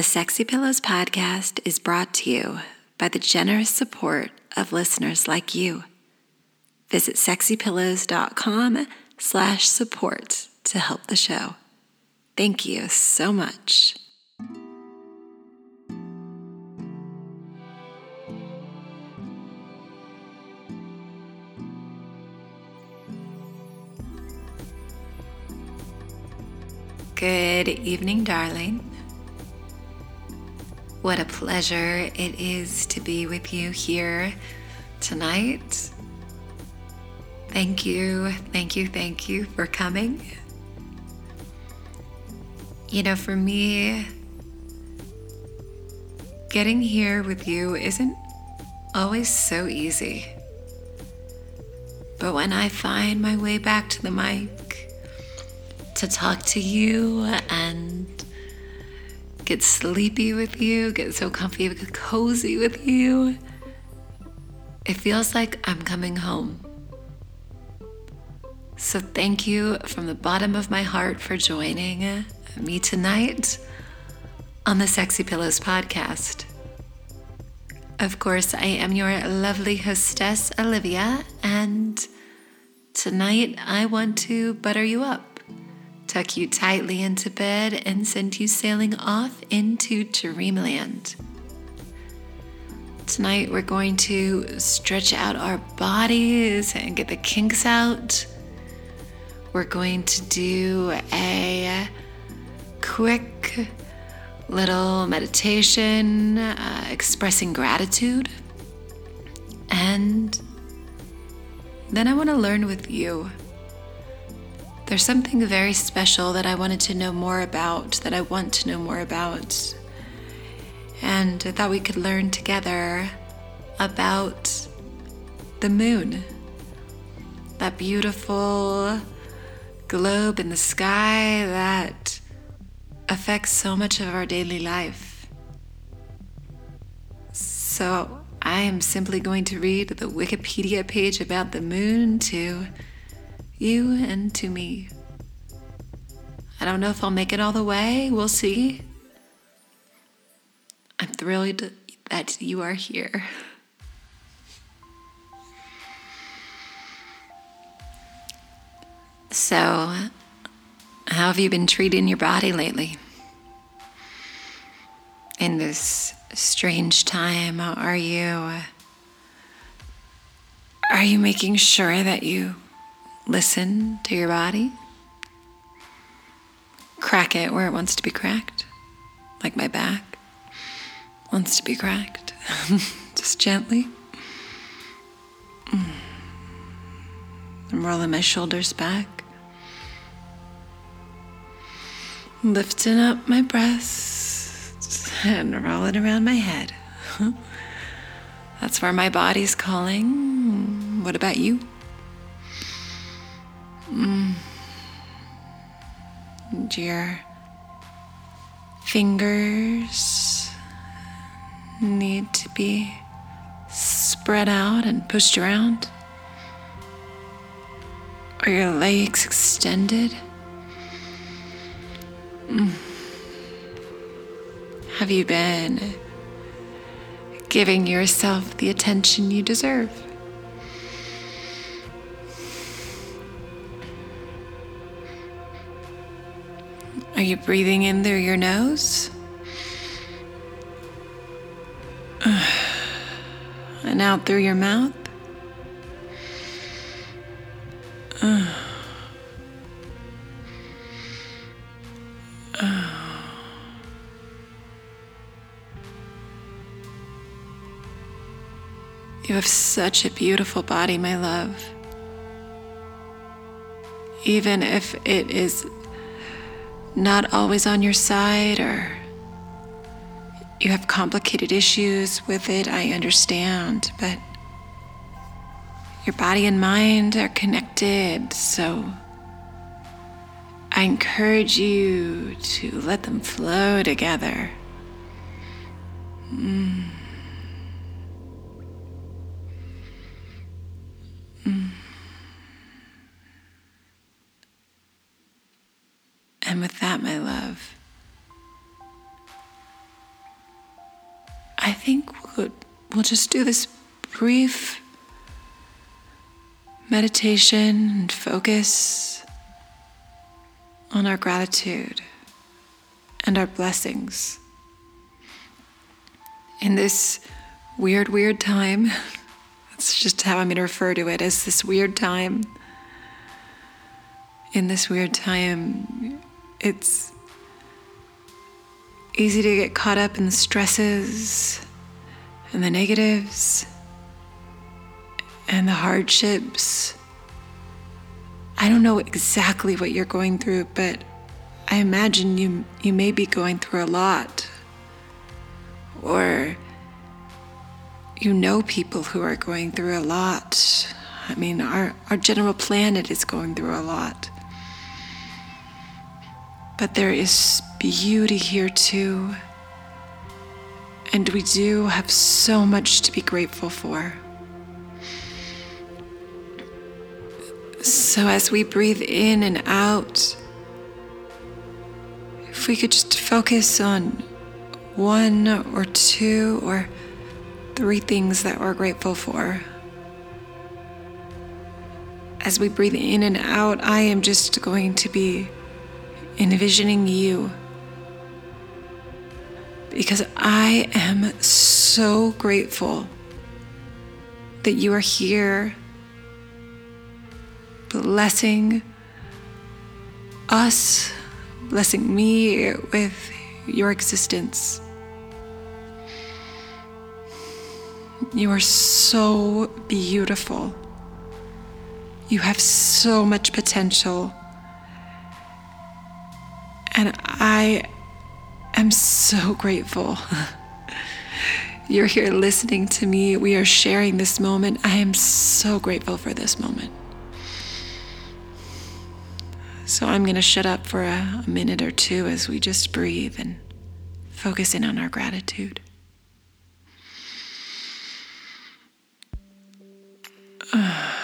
The Sexy Pillows podcast is brought to you by the generous support of listeners like you. Visit sexypillows.com slash support to help the show. Thank you so much. Good evening, darling. What a pleasure it is to be with you here tonight. Thank you, thank you, thank you for coming. You know, for me, getting here with you isn't always so easy. But when I find my way back to the mic, to talk to you and get sleepy with you, get so comfy, get cozy with you. It feels like I'm coming home. So, thank you from the bottom of my heart for joining me tonight on the Sexy Pillows podcast. Of course, I am your lovely hostess, Olivia, and tonight I want to butter you up tuck you tightly into bed, and send you sailing off into dreamland. Tonight, we're going to stretch out our bodies and get the kinks out. We're going to do a quick little meditation uh, expressing gratitude. And then I want to learn with you there's something very special that I wanted to know more about, that I want to know more about. And I thought we could learn together about the moon, that beautiful globe in the sky that affects so much of our daily life. So, I am simply going to read the Wikipedia page about the moon to you and to me. I don't know if I'll make it all the way. We'll see. I'm thrilled that you are here. So, how have you been treating your body lately? In this strange time, are you are you making sure that you Listen to your body. Crack it where it wants to be cracked, like my back wants to be cracked. Just gently. I'm rolling my shoulders back, lifting up my breasts, and rolling around my head. That's where my body's calling. What about you? Mm. Your fingers need to be spread out and pushed around. Are your legs extended? Mm. Have you been giving yourself the attention you deserve? Are you breathing in through your nose? And out through your mouth? You have such a beautiful body, my love. Even if it is not always on your side or you have complicated issues with it, I understand, but your body and mind are connected, so I encourage you to let them flow together. Mm. Just do this brief meditation and focus on our gratitude and our blessings. In this weird, weird time, that's just how I'm going to refer to it as this weird time. In this weird time, it's easy to get caught up in the stresses and the negatives and the hardships. I don't know exactly what you're going through, but I imagine you you may be going through a lot. Or you know people who are going through a lot. I mean, our, our general planet is going through a lot. But there is beauty here too. And we do have so much to be grateful for. So, as we breathe in and out, if we could just focus on one or two or three things that we're grateful for. As we breathe in and out, I am just going to be envisioning you because I am so grateful that you are here blessing us, blessing me with your existence. You are so beautiful. You have so much potential. And I am so grateful. You're here listening to me. We are sharing this moment. I am so grateful for this moment. So I'm going to shut up for a, a, minute or two as we just breathe and focus in on our gratitude. I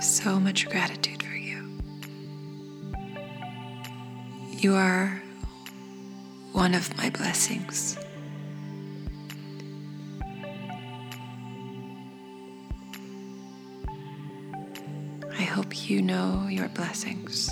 so much gratitude for you. You are one of my blessings. You know your blessings.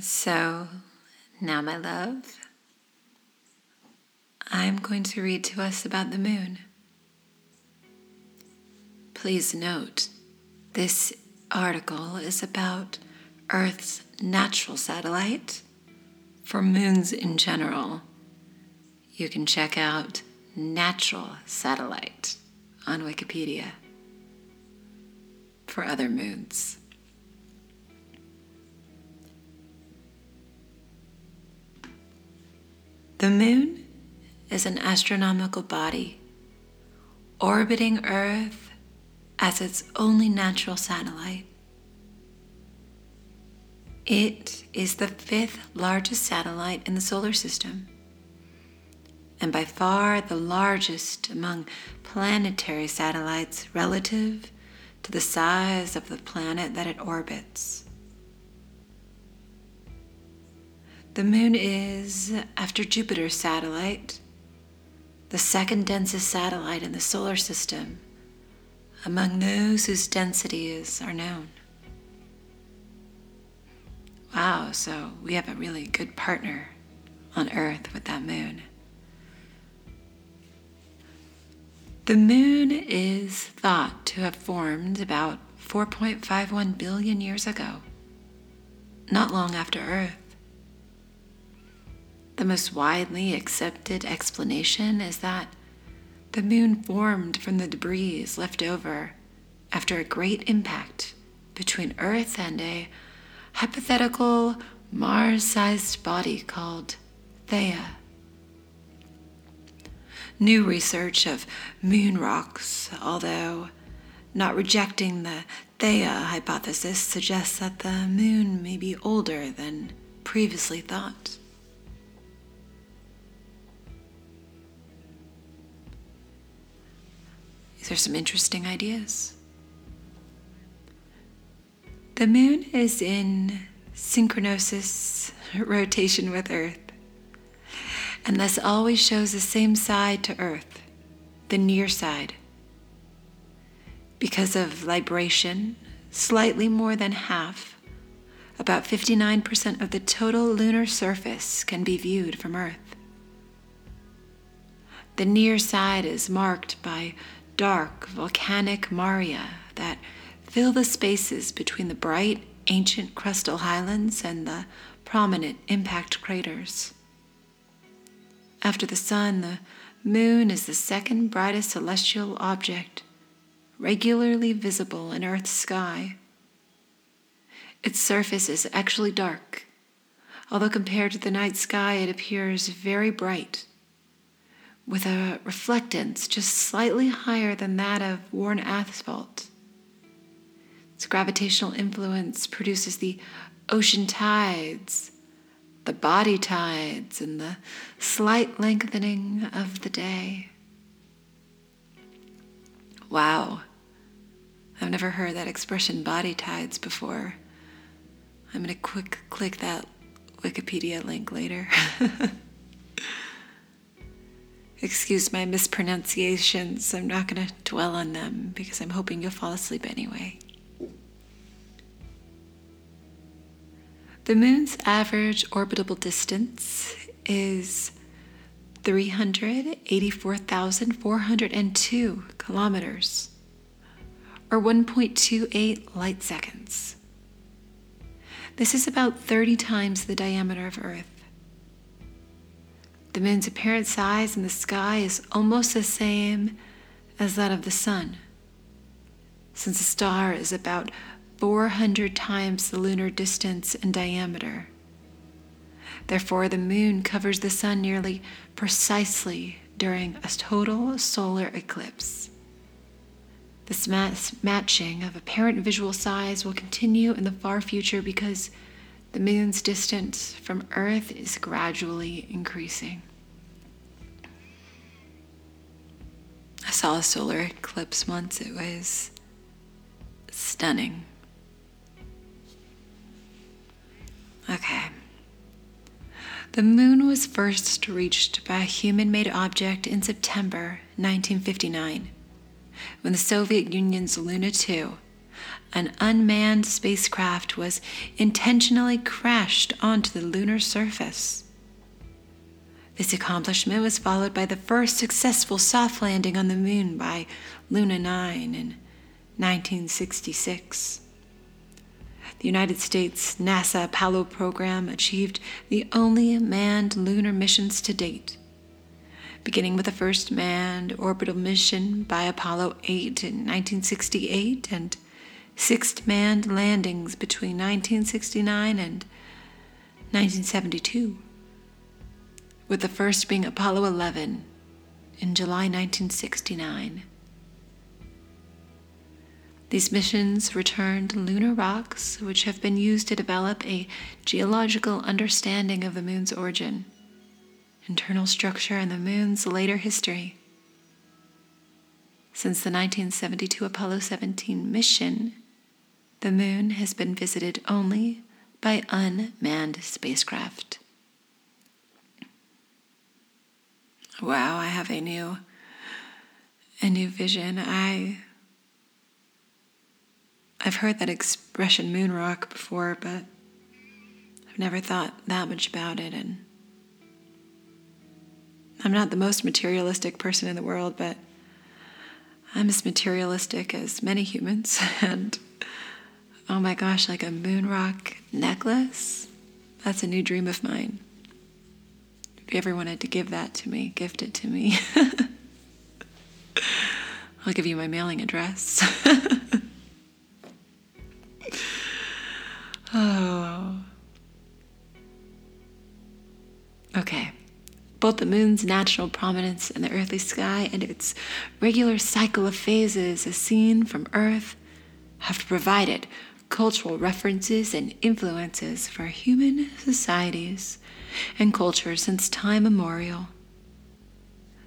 So, now, my love, I'm going to read to us about the moon. Please note, this article is about Earth's natural satellite for moons in general. You can check out natural satellite on Wikipedia for other moons. The moon is an astronomical body orbiting Earth as its only natural satellite. It is the fifth largest satellite in the solar system, and by far the largest among planetary satellites relative to the size of the planet that it orbits. The moon is, after Jupiter's satellite, the second densest satellite in the solar system among those whose densities are known. Wow, so we have a really good partner on Earth with that moon. The moon is thought to have formed about 4.51 billion years ago, not long after Earth. The most widely accepted explanation is that the moon formed from the debris left over after a great impact between Earth and a hypothetical Mars sized body called Theia. New research of moon rocks, although not rejecting the Theia hypothesis, suggests that the moon may be older than previously thought. These are some interesting ideas. The moon is in synchronosis rotation with Earth, and thus always shows the same side to Earth, the near side. Because of libration, slightly more than half, about 59% of the total lunar surface can be viewed from Earth. The near side is marked by dark volcanic maria that fill the spaces between the bright ancient crustal highlands and the prominent impact craters. After the sun, the moon is the second brightest celestial object regularly visible in Earth's sky. Its surface is actually dark, although compared to the night sky, it appears very bright with a reflectance just slightly higher than that of worn asphalt. Its gravitational influence produces the ocean tides, the body tides, and the slight lengthening of the day. Wow, I've never heard that expression body tides before. I'm going to quick click that Wikipedia link later. Excuse my mispronunciations. I'm not going to dwell on them because I'm hoping you'll fall asleep anyway. The moon's average orbitable distance is 384,402 kilometers, or 1.28 light seconds. This is about 30 times the diameter of Earth. The moon's apparent size in the sky is almost the same as that of the sun, since the star is about 400 times the lunar distance in diameter. Therefore, the moon covers the sun nearly precisely during a total solar eclipse. This matching of apparent visual size will continue in the far future because the moon's distance from Earth is gradually increasing. I saw a solar eclipse once, it was stunning. Okay. The moon was first reached by a human made object in September 1959 when the Soviet Union's Luna 2 an unmanned spacecraft was intentionally crashed onto the lunar surface. This accomplishment was followed by the first successful soft landing on the moon by Luna 9 in 1966. The United States NASA Apollo program achieved the only manned lunar missions to date, beginning with the first manned orbital mission by Apollo 8 in 1968 and six manned landings between 1969 and 1972, with the first being Apollo 11 in July 1969. These missions returned lunar rocks, which have been used to develop a geological understanding of the moon's origin, internal structure, and the moon's later history. Since the 1972 Apollo 17 mission, the moon has been visited only by unmanned spacecraft. Wow, I have a new a new vision. I I've heard that expression moon rock before, but I've never thought that much about it and I'm not the most materialistic person in the world, but I'm as materialistic as many humans and oh my gosh, like a moon rock necklace. That's a new dream of mine. Ever wanted to give that to me, gift it to me. I'll give you my mailing address. oh. Okay. Both the moon's natural prominence in the earthly sky and its regular cycle of phases as seen from Earth have provided cultural references and influences for human societies and culture since time immemorial.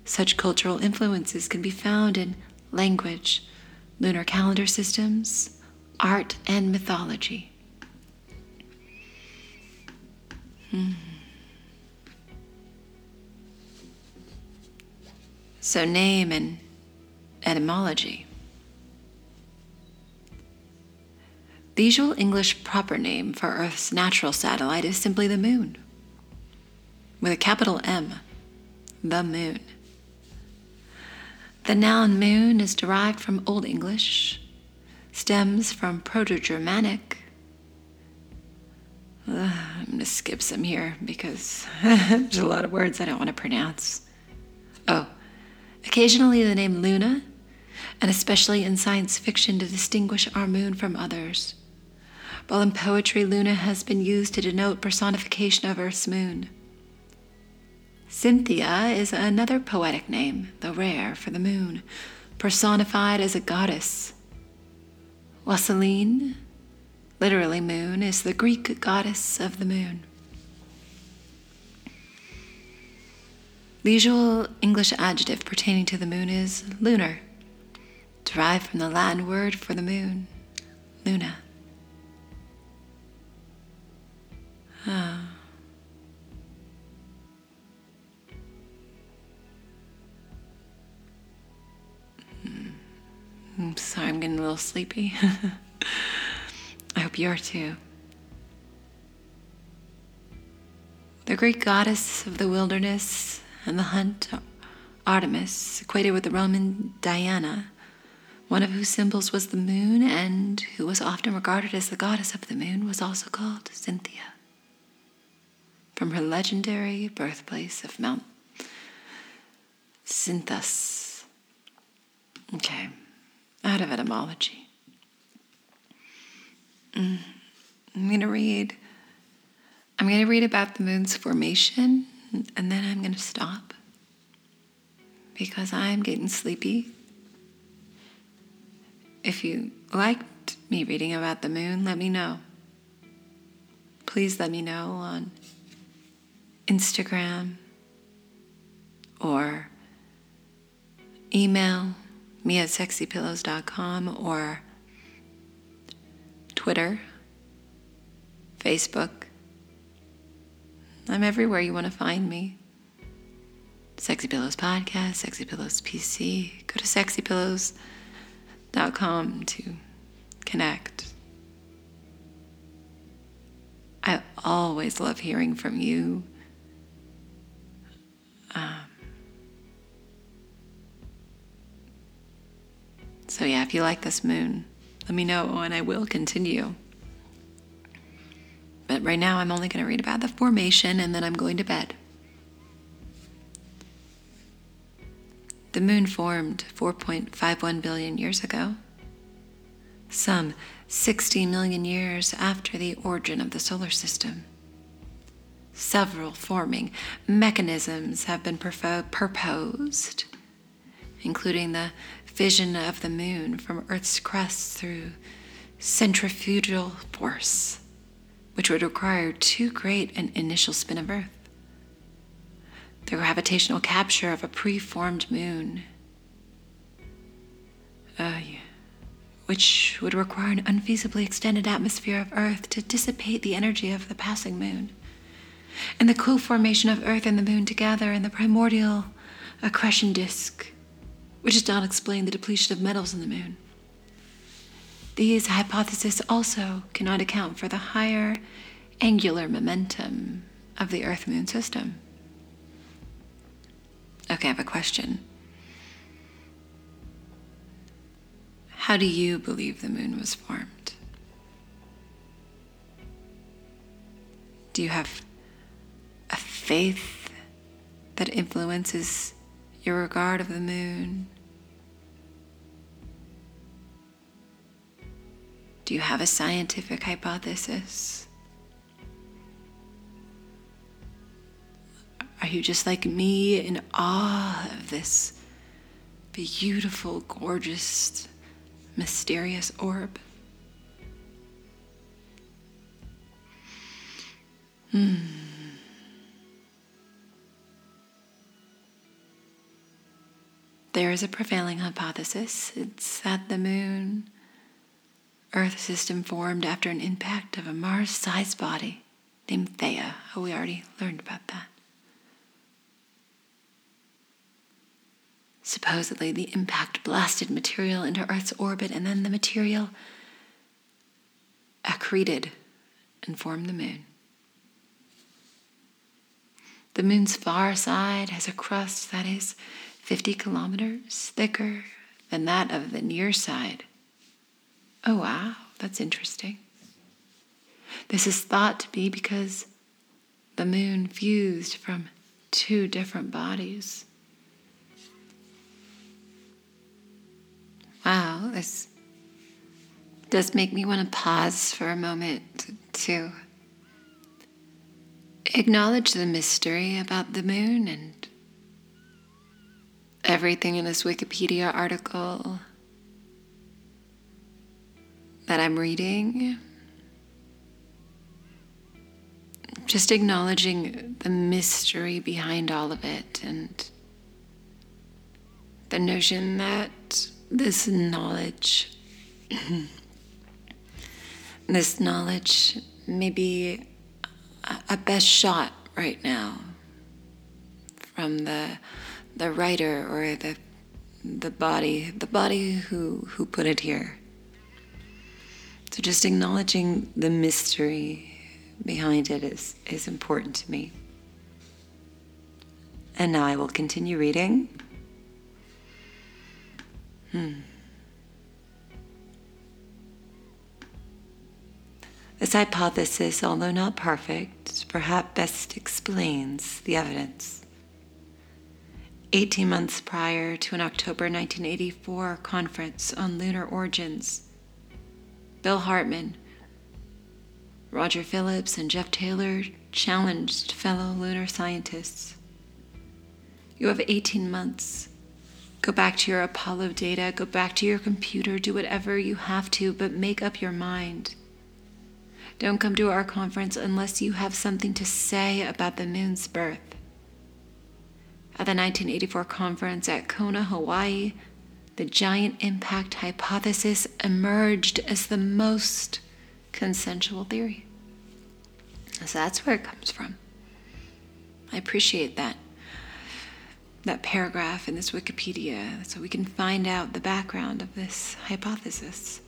Such cultural influences can be found in language, lunar calendar systems, art, and mythology. Hmm. So, name and etymology. The usual English proper name for Earth's natural satellite is simply the Moon, with a capital M, the Moon. The noun moon is derived from Old English, stems from Proto Germanic. I'm going to skip some here because there's a lot of words I don't want to pronounce. Oh, occasionally the name Luna, and especially in science fiction to distinguish our moon from others while in poetry, Luna has been used to denote personification of Earth's moon. Cynthia is another poetic name, though rare, for the moon, personified as a goddess. Wasseline, literally moon, is the Greek goddess of the moon. The usual English adjective pertaining to the moon is lunar, derived from the Latin word for the moon, luna. Ah. I'm sorry, I'm getting a little sleepy. I hope you are too. The Greek goddess of the wilderness and the hunt, Artemis, equated with the Roman Diana, one of whose symbols was the moon and who was often regarded as the goddess of the moon, was also called Cynthia from her legendary birthplace of Mount Cynthus. Okay, out of etymology. Mm. I'm going to read. I'm going to read about the moon's formation and then I'm going to stop because I'm getting sleepy. If you liked me reading about the moon, let me know. Please let me know on Instagram or email me at sexypillows.com or Twitter, Facebook. I'm everywhere you want to find me. Sexy Pillows Podcast, Sexy Pillows PC. Go to sexypillows.com to connect. I always love hearing from you. Um, so, yeah, if you like this moon, let me know and I will continue. But right now, I'm only going to read about the formation and then I'm going to bed. The moon formed 4.51 billion years ago, some 60 million years after the origin of the solar system. Several forming mechanisms have been proposed, including the fission of the moon from Earth's crust through centrifugal force, which would require too great an initial spin of Earth. The gravitational capture of a preformed moon, uh, which would require an unfeasibly extended atmosphere of Earth to dissipate the energy of the passing moon, and the co formation of Earth and the moon together in the primordial accretion disk, which does not explain the depletion of metals in the moon. These hypotheses also cannot account for the higher angular momentum of the Earth Moon system. Okay, I have a question. How do you believe the moon was formed? Do you have a faith that influences your regard of the moon? Do you have a scientific hypothesis? Are you just like me in awe of this beautiful, gorgeous, mysterious orb? Hmm. There is a prevailing hypothesis. It's that the moon Earth system formed after an impact of a Mars sized body named Theia. Oh, we already learned about that. Supposedly, the impact blasted material into Earth's orbit, and then the material accreted and formed the moon. The moon's far side has a crust that is 50 kilometers thicker than that of the near side. Oh, wow, that's interesting. This is thought to be because the moon fused from two different bodies. Wow, this does make me want to pause for a moment to acknowledge the mystery about the moon and everything in this Wikipedia article that I'm reading. Just acknowledging the mystery behind all of it and the notion that this knowledge, this knowledge may be a best shot right now from the the writer or the the body the body who who put it here so just acknowledging the mystery behind it is is important to me and now i will continue reading Hmm. This hypothesis, although not perfect, perhaps best explains the evidence. 18 months prior to an October 1984 conference on lunar origins, Bill Hartmann, Roger Phillips, and Jeff Taylor challenged fellow lunar scientists. You have 18 months Go back to your Apollo data, go back to your computer, do whatever you have to, but make up your mind. Don't come to our conference unless you have something to say about the moon's birth. At the 1984 conference at Kona, Hawaii, the giant impact hypothesis emerged as the most consensual theory. So that's where it comes from. I appreciate that that paragraph in this Wikipedia so we can find out the background of this hypothesis.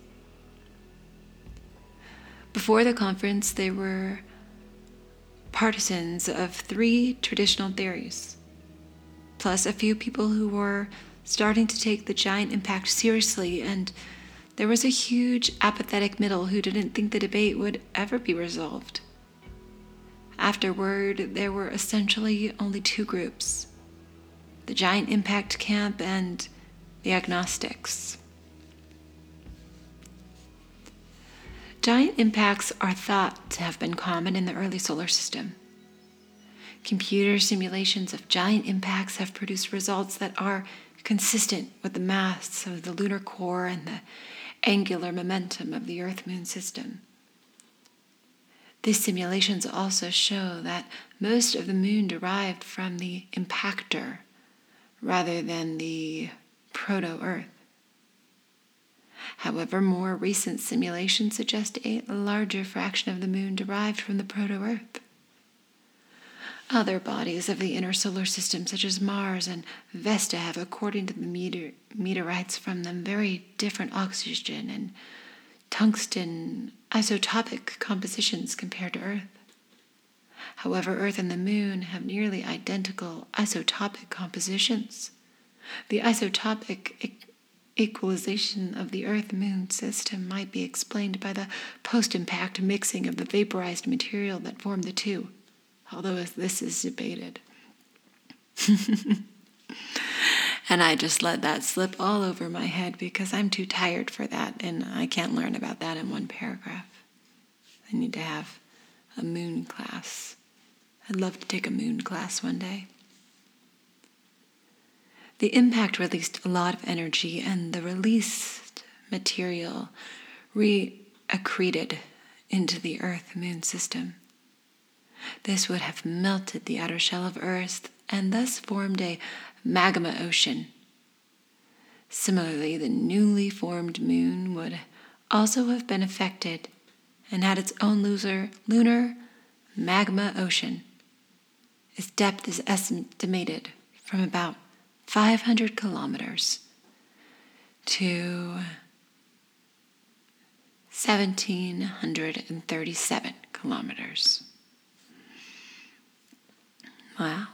Before the conference, there were partisans of three traditional theories, plus a few people who were starting to take the giant impact seriously, and there was a huge apathetic middle who didn't think the debate would ever be resolved. Afterward, there were essentially only two groups the giant impact camp, and the agnostics. Giant impacts are thought to have been common in the early solar system. Computer simulations of giant impacts have produced results that are consistent with the mass of the lunar core and the angular momentum of the Earth Moon system. These simulations also show that most of the moon derived from the impactor rather than the proto Earth. However, more recent simulations suggest a larger fraction of the moon derived from the proto Earth. Other bodies of the inner solar system, such as Mars and Vesta, have, according to the meteor, meteorites from them, very different oxygen and tungsten isotopic compositions compared to Earth. However, Earth and the Moon have nearly identical isotopic compositions. The isotopic e- equalization of the Earth Moon system might be explained by the post impact mixing of the vaporized material that formed the two although this is debated. and I just let that slip all over my head because I'm too tired for that, and I can't learn about that in one paragraph. I need to have a moon class. I'd love to take a moon class one day. The impact released a lot of energy, and the released material re accreted into the Earth moon system. This would have melted the outer shell of Earth and thus formed a magma ocean. Similarly, the newly formed moon would also have been affected and had its own loser, lunar magma ocean. Its depth is estimated from about 500 kilometers to 1737 kilometers. Wow.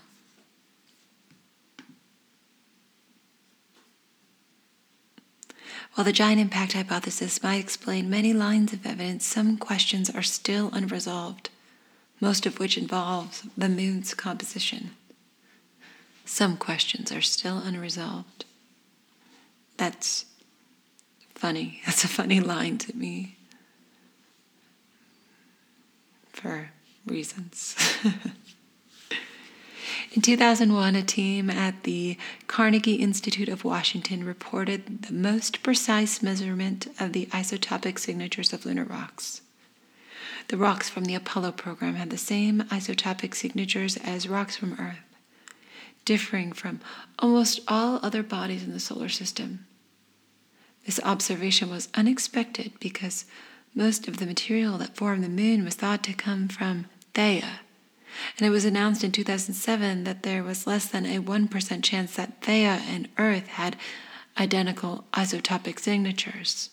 While the giant impact hypothesis might explain many lines of evidence, some questions are still unresolved, most of which involve the moon's composition. Some questions are still unresolved. That's funny. That's a funny line to me for reasons. In 2001, a team at the Carnegie Institute of Washington reported the most precise measurement of the isotopic signatures of lunar rocks. The rocks from the Apollo program had the same isotopic signatures as rocks from Earth, differing from almost all other bodies in the solar system. This observation was unexpected because most of the material that formed the moon was thought to come from Theia and it was announced in 2007 that there was less than a 1% chance that Theia and Earth had identical isotopic signatures.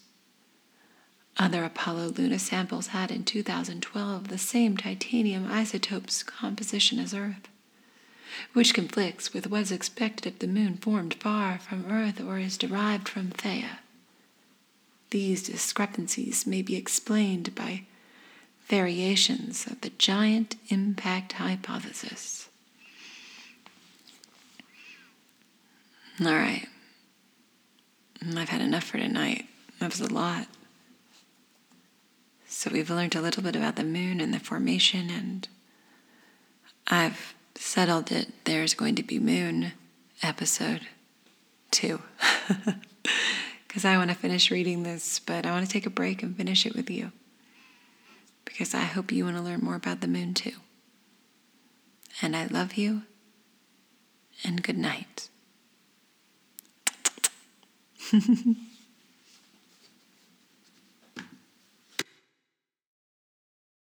Other Apollo Luna samples had in 2012 the same titanium isotopes composition as Earth, which conflicts with what is expected if the Moon formed far from Earth or is derived from Theia. These discrepancies may be explained by variations of the giant impact hypothesis. All right. I've had enough for tonight. That was a lot. So we've learned a little bit about the moon and the formation, and I've settled it. There's going to be moon episode two. Because I want to finish reading this, but I want to take a break and finish it with you because I hope you want to learn more about the moon too. And I love you, and good night.